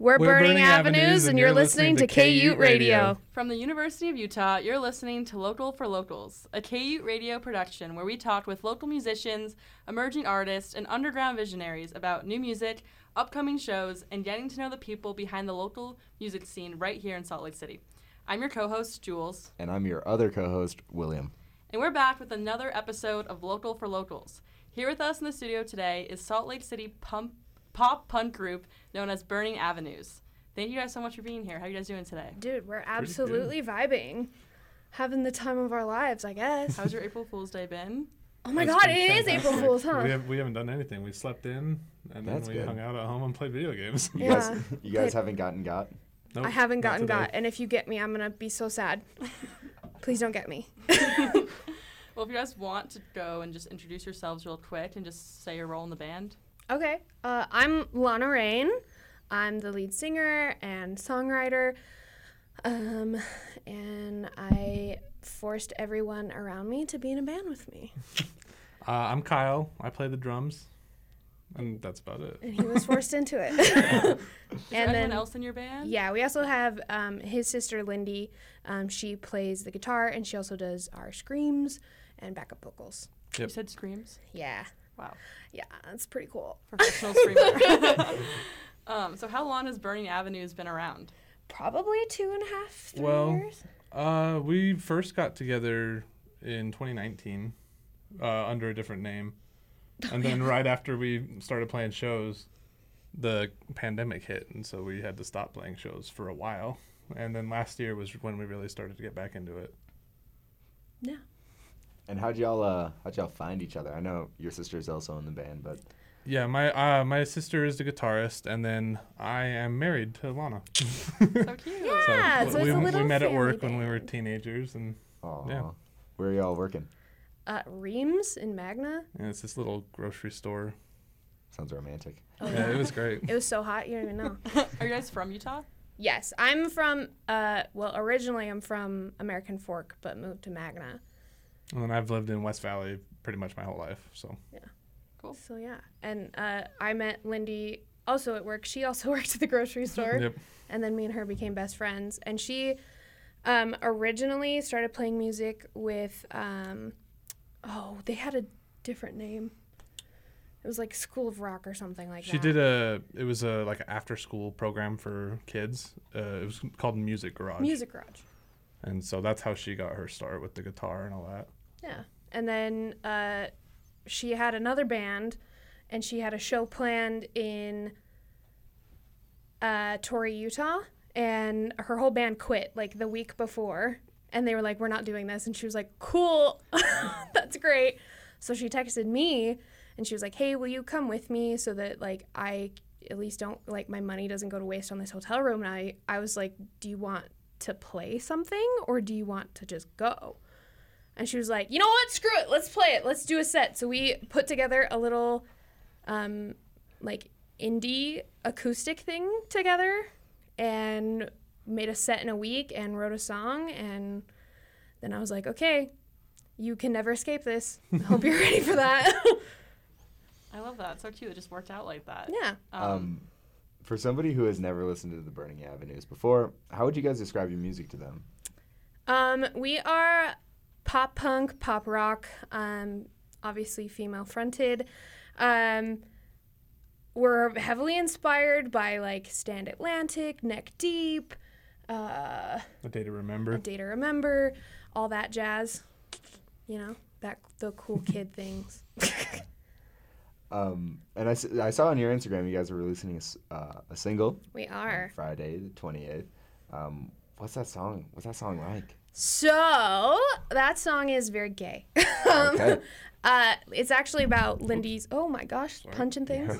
We're, Burning, Avenues, and you're listening to KU Radio. From the University of Utah, you're listening to Local for Locals, a KU radio production where we talked with local musicians, emerging artists, and underground visionaries about new music, upcoming shows, and getting to know the people behind the local music scene right here in Salt Lake City. I'm your co host, Jules. And I'm your other co host, William. And we're back with another episode of Local for Locals. Here with us in the studio today is Salt Lake City pump, pop punk group known as Burning Avenues. Thank you guys so much for being here. How are you guys doing today? Dude, we're absolutely vibing. Having the time of our lives, I guess. How's your April Fool's Day been? Oh my That's god, been it is fantastic. April Fool's, huh? We, have, we haven't done anything. We slept in and then we good. hung out at home and played video games. You Yeah. guys, you guys haven't gotten got. Nope, I haven't gotten got, and if you get me, I'm gonna be so sad. Please don't get me. Well, if you guys want to go and just introduce yourselves real quick and just say your role in the band. Okay, uh, I'm Lana Rain. I'm the lead singer and songwriter, um, and I forced everyone around me to be in a band with me, Uh, I'm Kyle. I play the drums. And that's about it. and he was forced into it. Is there and anyone then else in your band? Yeah, we also have um, his sister Lindy. Um, she plays the guitar and she also does our screams and backup vocals. You said screams. Yeah, Wow, yeah, that's pretty cool. professional screamer. um, so how long has Burning Avenues been around? Probably two and a half, three Well, years. Uh, we first got together in 2019 uh, under a different name. And then right after we started playing shows, the pandemic hit. And so we had to stop playing shows for a while. And then last year was when we really started to get back into it. Yeah. And how'd y'all uh how'd y'all find each other? I know your sister is also in the band, but Yeah, my uh, my sister is the guitarist, and then I am married to Lana. So cute. Yeah, so we, it's a we met at family work when we were teenagers, and oh, Yeah. where are y'all working? Uh, Reams in Magna. yeah, it's this little grocery store. Sounds romantic. Oh, yeah, it was great. It was so hot, you don't even know. Are you guys from Utah? yes, I'm from. Uh, well, originally I'm from American Fork, but moved to Magna. And then I've lived in West Valley pretty much my whole life. So yeah, cool. So yeah, and uh, I met Lindy also at work. She also worked at the grocery store. yep. and then me and her became best friends. And she um, originally started playing music with, um, oh, they had a different name. It was like School of Rock or something like She that. She did a. It was a like an after school program for kids. Uh, it was called Music Garage. Music Garage. And so that's how she got her start with the guitar and all that. Yeah. And then uh, she had another band, and she had a show planned in uh, Torrey, Utah, and her whole band quit like the week before. And they were like, "We're not doing this," and she was like, "Cool, that's great." So she texted me, and she was like, "Hey, will you come with me so that like I at least don't like my money doesn't go to waste on this hotel room?" And I I was like, "Do you want to play something or do you want to just go?" And she was like, you know what? Screw it. Let's play it. Let's do a set. So we put together a little, um, like indie acoustic thing together, and made a set in a week and wrote a song. And then I was like, okay, you can never escape this. I hope you're ready for that. I love that. So cute. It just worked out like that. yeah. Um, for somebody who has never listened to the Burning Avenues before, how would you guys describe your music to them? Um, we are pop punk, pop rock, um, obviously female fronted. Um, we're heavily inspired by like Stand Atlantic, Neck Deep, uh, A day to remember. A Day to Remember, all that jazz. You know, that the cool kid things. Um, and I, I saw on your Instagram you guys are releasing a, s- uh, a single We are. Friday the 28th. Um, what's that song? What's that song like? So that song is very gay. Um, Okay. uh, it's actually about Lindy's. Oh my gosh, Sorry. punching things.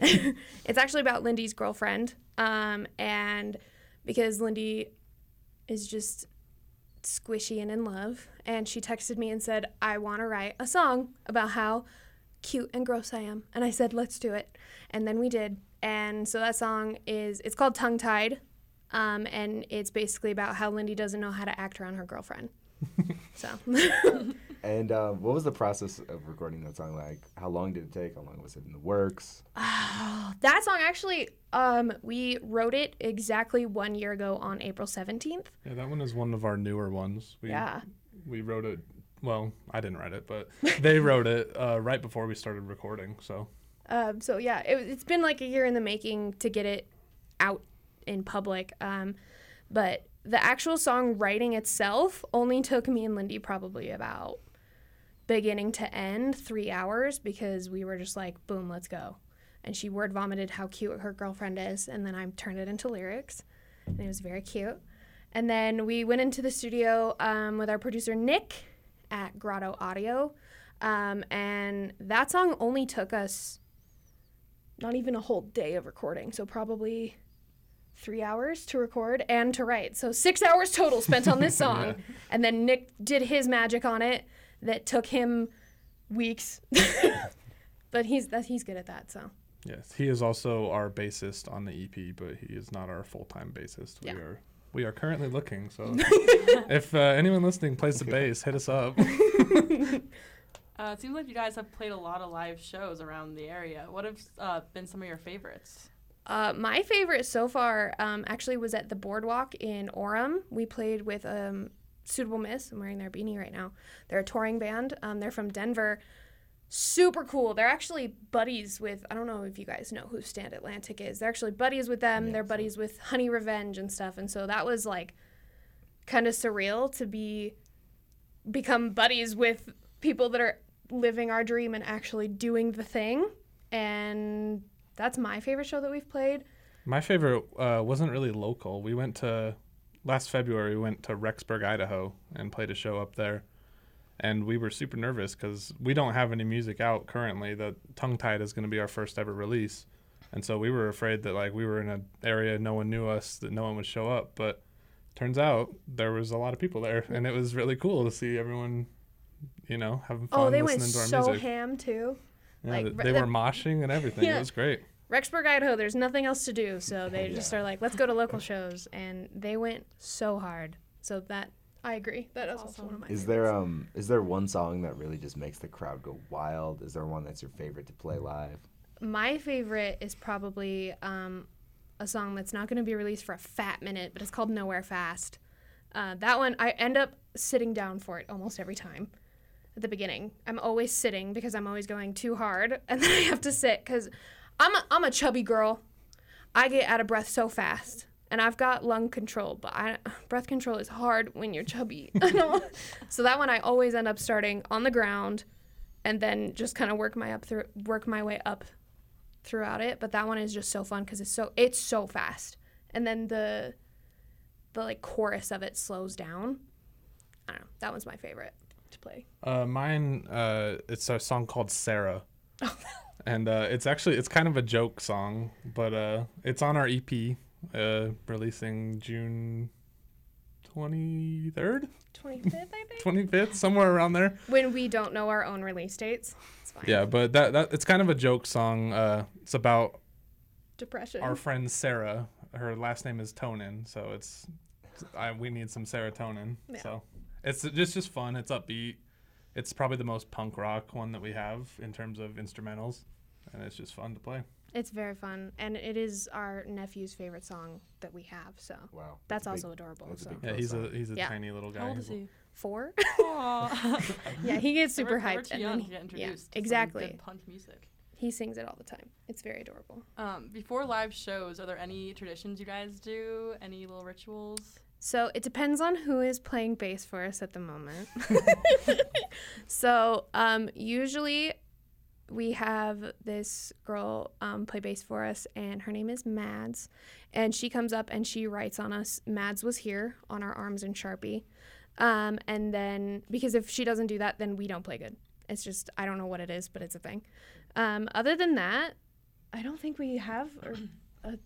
It's actually about Lindy's girlfriend. Um, and because Lindy is just squishy and in love, and she texted me and said, I want to write a song about how cute and gross I am. And I said, let's do it. And then we did. And so that song is, it's called Tongue Tied. Um, and it's basically about how Lindy doesn't know how to act around her girlfriend. so And uh, what was the process of recording that song like? How long did it take? How long was it in the works? that song actually, um, we wrote it exactly one year ago on April 17th. Yeah, that one is one of our newer ones. We, Yeah. We wrote it. Well, I didn't write it, but they wrote it uh, right before we started recording. So Um, so yeah, it, it's been like a year in the making to get it out in public. Um, but the actual song writing itself only took me and Lindy probably about beginning to end three hours because we were just like, boom, let's go. And she word vomited how cute her girlfriend is, and then I turned it into lyrics, and it was very cute. And then we went into the studio um, with our producer Nick at Grotto Audio, um, and that song only took us not even a whole day of recording, so probably three hours to record and to write. So six hours total spent on this song. Yeah. And then Nick did his magic on it that took him weeks. but he's that he's good at that, so yes, he is also our bassist on the EP, but he is not our full time bassist. Yeah. We are we are currently looking. So if uh, anyone listening plays the bass, hit us up. Uh, it seems like you guys have played a lot of live shows around the area. What have uh, been some of your favorites? Uh, my favorite so far um, actually was at the Boardwalk in Orem. We played with um, Suitable Miss. I'm wearing their beanie right now. They're a touring band. Um, they're from Denver. Super cool. They're actually buddies with, I don't know if you guys know who Stand Atlantic is. They're actually buddies with them. Yeah, They're so- buddies with Honey Revenge and stuff. And so that was like kind of surreal to be become buddies with people that are living our dream and actually doing the thing. And that's my favorite show that we've played. My favorite uh, wasn't really local. We went to last February. We went to Rexburg, Idaho, and played a show up there. And we were super nervous because we don't have any music out currently. The Tongue Tied is going to be our first ever release, and so we were afraid that like we were in an area no one knew us, that no one would show up. But turns out there was a lot of people there, and it was really cool to see everyone, you know, having fun Oh, they went so music. ham too. Yeah, like, th- they the- were moshing and everything. Yeah. It was great. Rexburg, Idaho, there's nothing else to do, so they just Yeah. are like, let's go to local shows, and they went so hard. So that I agree. That is also awesome. one of my. Is favorites. there um is there one song that really just makes the crowd go wild? Is there one that's your favorite to play live? My favorite is probably um, a song that's not going to be released for a fat minute, but it's called Nowhere Fast. Uh, that one, I end up sitting down for it almost every time at the beginning. I'm always sitting because I'm always going too hard, and then I have to sit because I'm a, I'm a chubby girl. I get out of breath so fast, and I've got lung control, but I, breath control is hard when you're chubby. So that one, I always end up starting on the ground, and then just kind of work my up through work my way up throughout it. But that one is just so fun because it's so it's so fast, and then the the like chorus of it slows down. I don't know. That one's my favorite to play. Uh, mine, uh, it's a song called Sarah, and uh, it's actually it's kind of a joke song, but uh, it's on our EP, uh, releasing June twenty third, 25th, I think. twenty fifth, somewhere around there. When we don't know our own release dates, it's fine. Yeah, but that that it's kind of a joke song. Uh, it's about Depression. our friend Sarah. Her last name is Tonin, so it's I, we need some serotonin. Yeah. So it's just just fun. It's upbeat. It's probably the most punk rock one that we have in terms of instrumentals, and it's just fun to play. It's very fun, and it is our nephew's favorite song that we have. So Wow. that's a big- also adorable. that's So Yeah, Cool he's a he's a Yeah. tiny little guy. How old is he? four. Yeah, he gets super We're- we're hyped, too and young then to he- get introduced. to some exactly. good punk music. he sings it all the time. It's very adorable. Um, before live shows, are there any traditions you guys do? Any little rituals? So it depends on who is playing bass for us at the moment. so um, usually we have this girl um, play bass for us, and her name is Mads. And she comes up and she writes on us, Mads was here on our arms in Sharpie. Um, and then, because if she doesn't do that, then we don't play good. It's just, I don't know what it is, but it's a thing. Um, other than that, I don't think we have a, a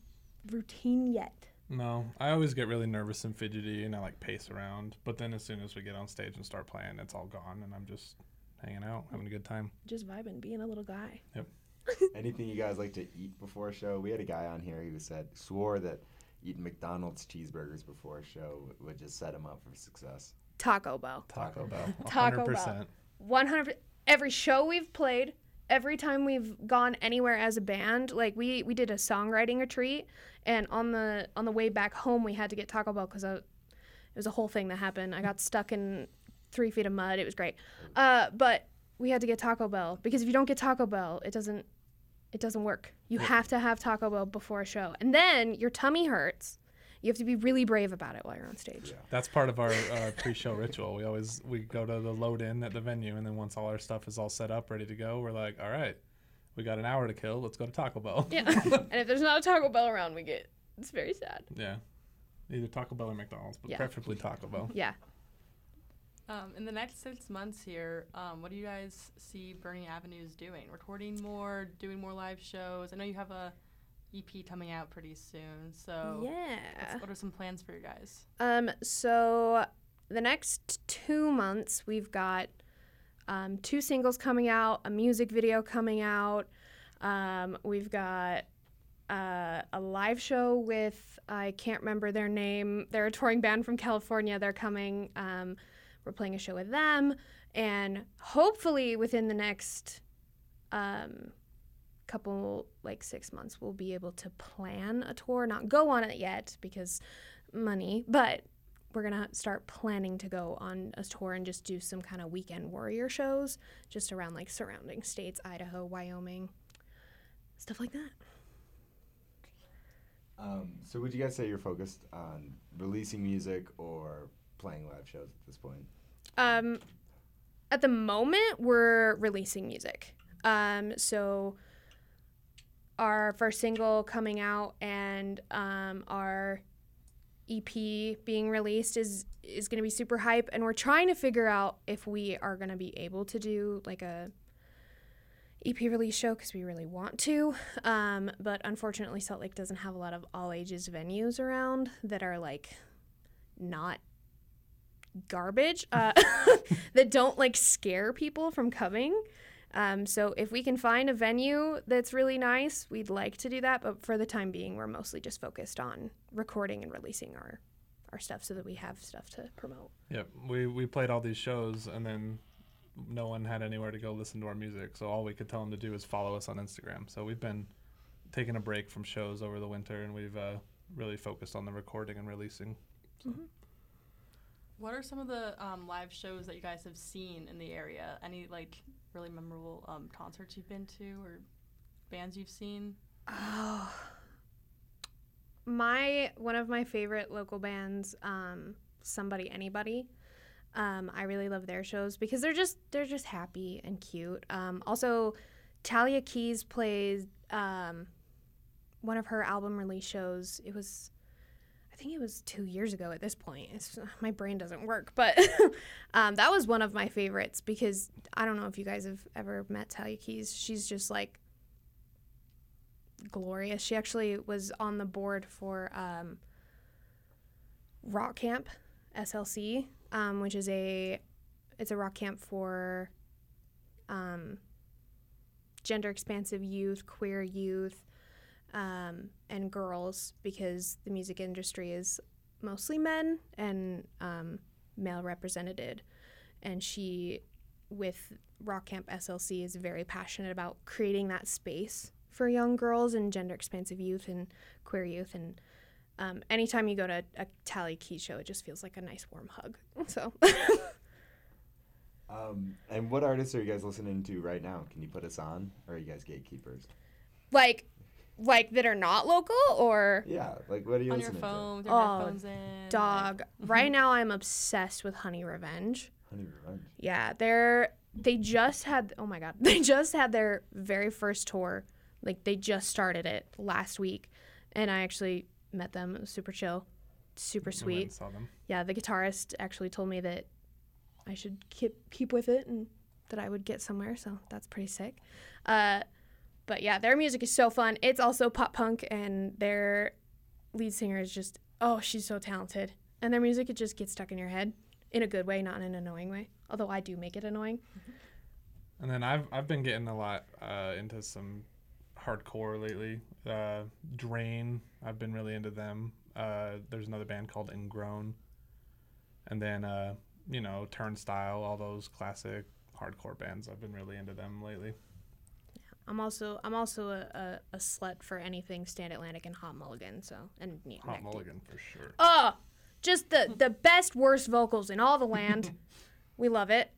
routine yet. No, I always get really nervous and fidgety, and I like pace around. But then as soon as we get on stage and start playing, it's all gone, and I'm just hanging out, having a good time. Just vibing, being a little guy. Yep. Anything you guys like to eat before a show? We had a guy on here who said swore that eating McDonald's cheeseburgers before a show would just set him up for success. Taco Bell. Taco Bell, Taco 100%. Bell. 100 every show we've played every time we've gone anywhere as a band like we we did a songwriting retreat and on the on the way back home we had to get taco bell because it was a whole thing that happened. I got stuck in three feet of mud. It was great. Uh, but we had to get taco bell because if you don't get taco bell it doesn't it doesn't work. You have to have taco bell before a show. And then your tummy hurts you have to be really brave about it while you're on stage Yeah. That's part of our uh, pre-show ritual. We always we go to the load in at the venue, and then once all our stuff is all set up, ready to go, we're like, all right, we got an hour to kill. Let's go to Taco Bell. yeah and if there's not a taco bell around we get it's very sad Yeah. Either Taco Bell or McDonald's, but Yeah. preferably Taco Bell. yeah Um, in the next six months here, um, what do you guys see Burning Avenues doing? Recording more, doing more live shows. I know you have a EP coming out pretty soon. So, yeah what are some plans for you guys? Um, so the next two months, we've got um, two singles coming out, a music video coming out. Um, we've got uh, a live show with I can't remember their name. They're a touring band from California. They're coming. Um, we're playing a show with them, and hopefully within the next um, couple like six months, we'll be able to plan a tour. Not go on it yet because money, but we're gonna start planning to go on a tour and just do some kind of weekend warrior shows just around like surrounding states, Idaho, Wyoming, stuff like that. Um, so would you guys say you're focused on releasing music or playing live shows at this point? Um, at the moment, we're releasing music. Um, so our first single coming out and um, our EP being released is is going to be super hype, and we're trying to figure out if we are going to be able to do like a EP release show because we really want to. Um, but unfortunately, Salt Lake doesn't have a lot of all ages venues around that are like not garbage uh, that don't like scare people from coming. Um, so if we can find a venue that's really nice, we'd like to do that. But for the time being, we're mostly just focused on recording and releasing our our stuff so that we have stuff to promote. Yep. We we played all these shows, and then no one had anywhere to go listen to our music. So all we could tell them to do is follow us on Instagram. So we've been taking a break from shows over the winter, and we've uh, really focused on the recording and releasing. What are some of the um, live shows that you guys have seen in the area? Any like really memorable um, concerts you've been to or bands you've seen? Oh, my one of my favorite local bands, um, Somebody Anybody. Um, I really love their shows because they're just they're just happy and cute. Um, also, Talia Keys plays um, one of her album release shows. It was, think it was two years ago at this point. It's, my brain doesn't work, but um, that was one of my favorites because I don't know if you guys have ever met Talia Keys. She's just like glorious. She actually was on the board for um, Rock Camp SLC, um, which is a it's a rock camp for um, gender expansive youth, queer youth, um, and girls because the music industry is mostly men and um, male represented. And she, with Rock Camp SLC, is very passionate about creating that space for young girls and gender expansive youth and queer youth. And um, anytime you go to a Tally Key show, it just feels like a nice warm hug. So. Um, and what artists are you guys listening to right now? Can you put us on, or are you guys gatekeepers? like like that are not local or Yeah, like what are you On your listening phone, with your Oh, headphones in. dog right now i'm obsessed with honey revenge? Honey Revenge. yeah they're they just had oh my god they just had their very first tour like they just started it last week and i actually met them it was super chill super We went sweet saw them. yeah the guitarist actually told me that i should keep keep with it and that i would get somewhere so that's pretty sick uh, but yeah their music is so fun it's also pop punk and their lead singer is just oh she's so talented and their music it just gets stuck in your head in a good way not in an annoying way although i do make it annoying And then I've I've been getting a lot uh, into some hardcore lately. Uh, Drain, I've been really into them. Uh, there's another band called Ingrown, and then uh, you know Turnstile, all those classic hardcore bands. I've been really into them lately. I'm also I'm also a, a, a slut for anything Stand Atlantic and Hot Mulligan. So and yeah, Hot Neck Deep. Mulligan for sure. Oh, just the the best worst vocals in all the land. we love it.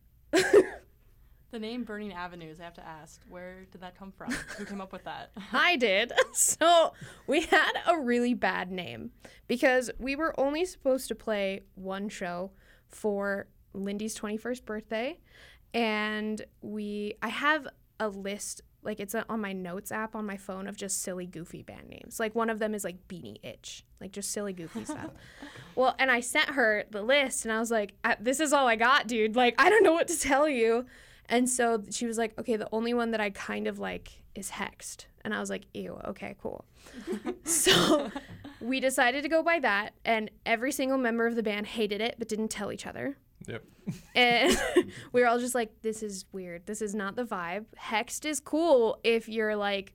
The name Burning Avenues, I have to ask, where did that come from? Who came up with that? I did. So we had a really bad name because we were only supposed to play one show for Lindy's 21st birthday. And we, I have a list, like it's a, on my notes app on my phone of just silly, goofy band names. Like one of them is like Beanie Itch, like just silly, goofy stuff. Well, and I sent her the list and I was like, this is all I got, dude. Like, I don't know what to tell you. And so she was like, okay, the only one that I kind of like is Hexed. And I was like, ew, okay, cool. so we decided to go by that. And every single member of the band hated it, but didn't tell each other. Yep. And we were all just like, this is weird. This is not the vibe. Hexed is cool if you're like,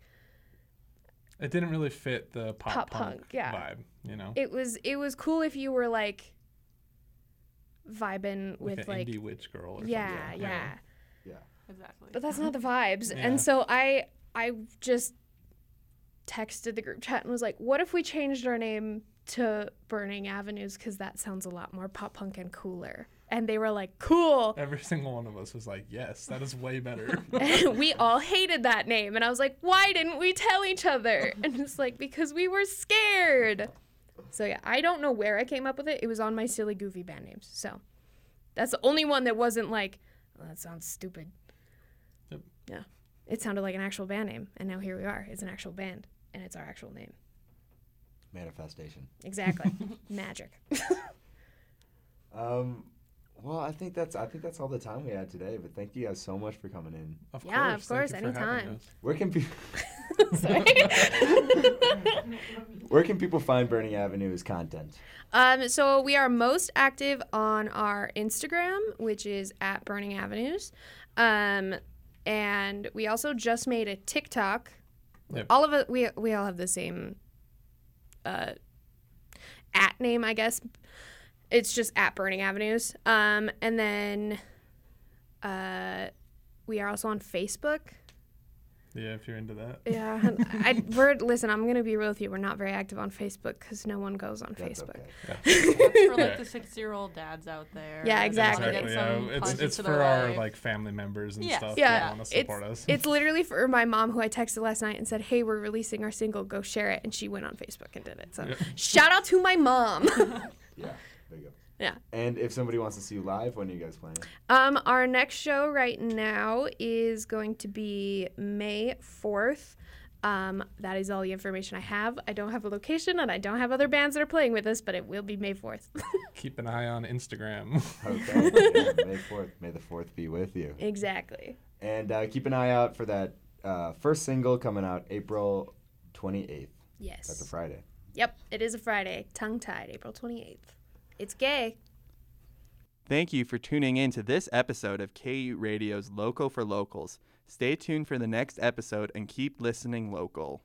It didn't really fit the pop, Pop punk, punk, yeah. vibe, you know, it was it was cool if you were like vibing like with an like indie witch girl or yeah, something. yeah. Yeah. exactly. but that's not the vibes. Yeah. And so I I just texted the group chat and was like, "What if we changed our name to Burning Avenues cuz that sounds a lot more pop punk and cooler." And they were like, "Cool." Every single one of us was like, "Yes, that is way better." We all hated that name and I was like, "Why didn't we tell each other?" And it's like, "Because we were scared." So yeah, I don't know where I came up with it. It was on my silly goofy band names. So that's the only one that wasn't like, oh, that sounds stupid. Yep. Yeah. It sounded like an actual band name. And now here we are. It's an actual band. And it's our actual name. Manifestation. Exactly. Magic. Um, well, I think that's I think that's all the time we had today. But thank you guys so much for coming in. Of Yeah, of course. course, thank you anytime. Where can people Sorry. Where can people find Burning Avenue's content? Um, so we are most active on our Instagram, which is at Burning Avenues. Um, and we also just made a TikTok. Yep. All of it, we we all have the same uh, at name, I guess. It's just at Burning Avenues. Um, and then uh, we are also on Facebook. Yeah, if you're into that. Yeah, I, we're listen. I'm gonna be real with you. We're not very active on Facebook because no one goes on That's Facebook. okay. That's for like Yeah. the six-year-old dads out there. Yeah, exactly. Exactly. Yeah, it's it's for their our life. like family members and Yes. stuff Yeah, that want to support it's, us. It's literally for my mom, who I texted last night and said, "Hey, we're releasing our single. Go share it." And she went on Facebook and did it. So Yeah. shout out to my mom. Yeah, there you go. Yeah. And if somebody wants to see you live, when are you guys playing? um, our next show right now is going to be May fourth. Um, that is all the information I have. I don't have a location and I don't have other bands that are playing with us, but it will be May fourth. Keep an eye on Instagram. Okay. yeah, May fourth. May the fourth be with you. exactly. And uh, keep an eye out for that uh, first single coming out April twenty eighth. Yes. That's a Friday. Yep. It is a Friday. Tongue tied. April twenty eighth. It's gay. Thank you for tuning in to this episode of KU Radio's Local for Locals. Stay tuned for the next episode and keep listening local.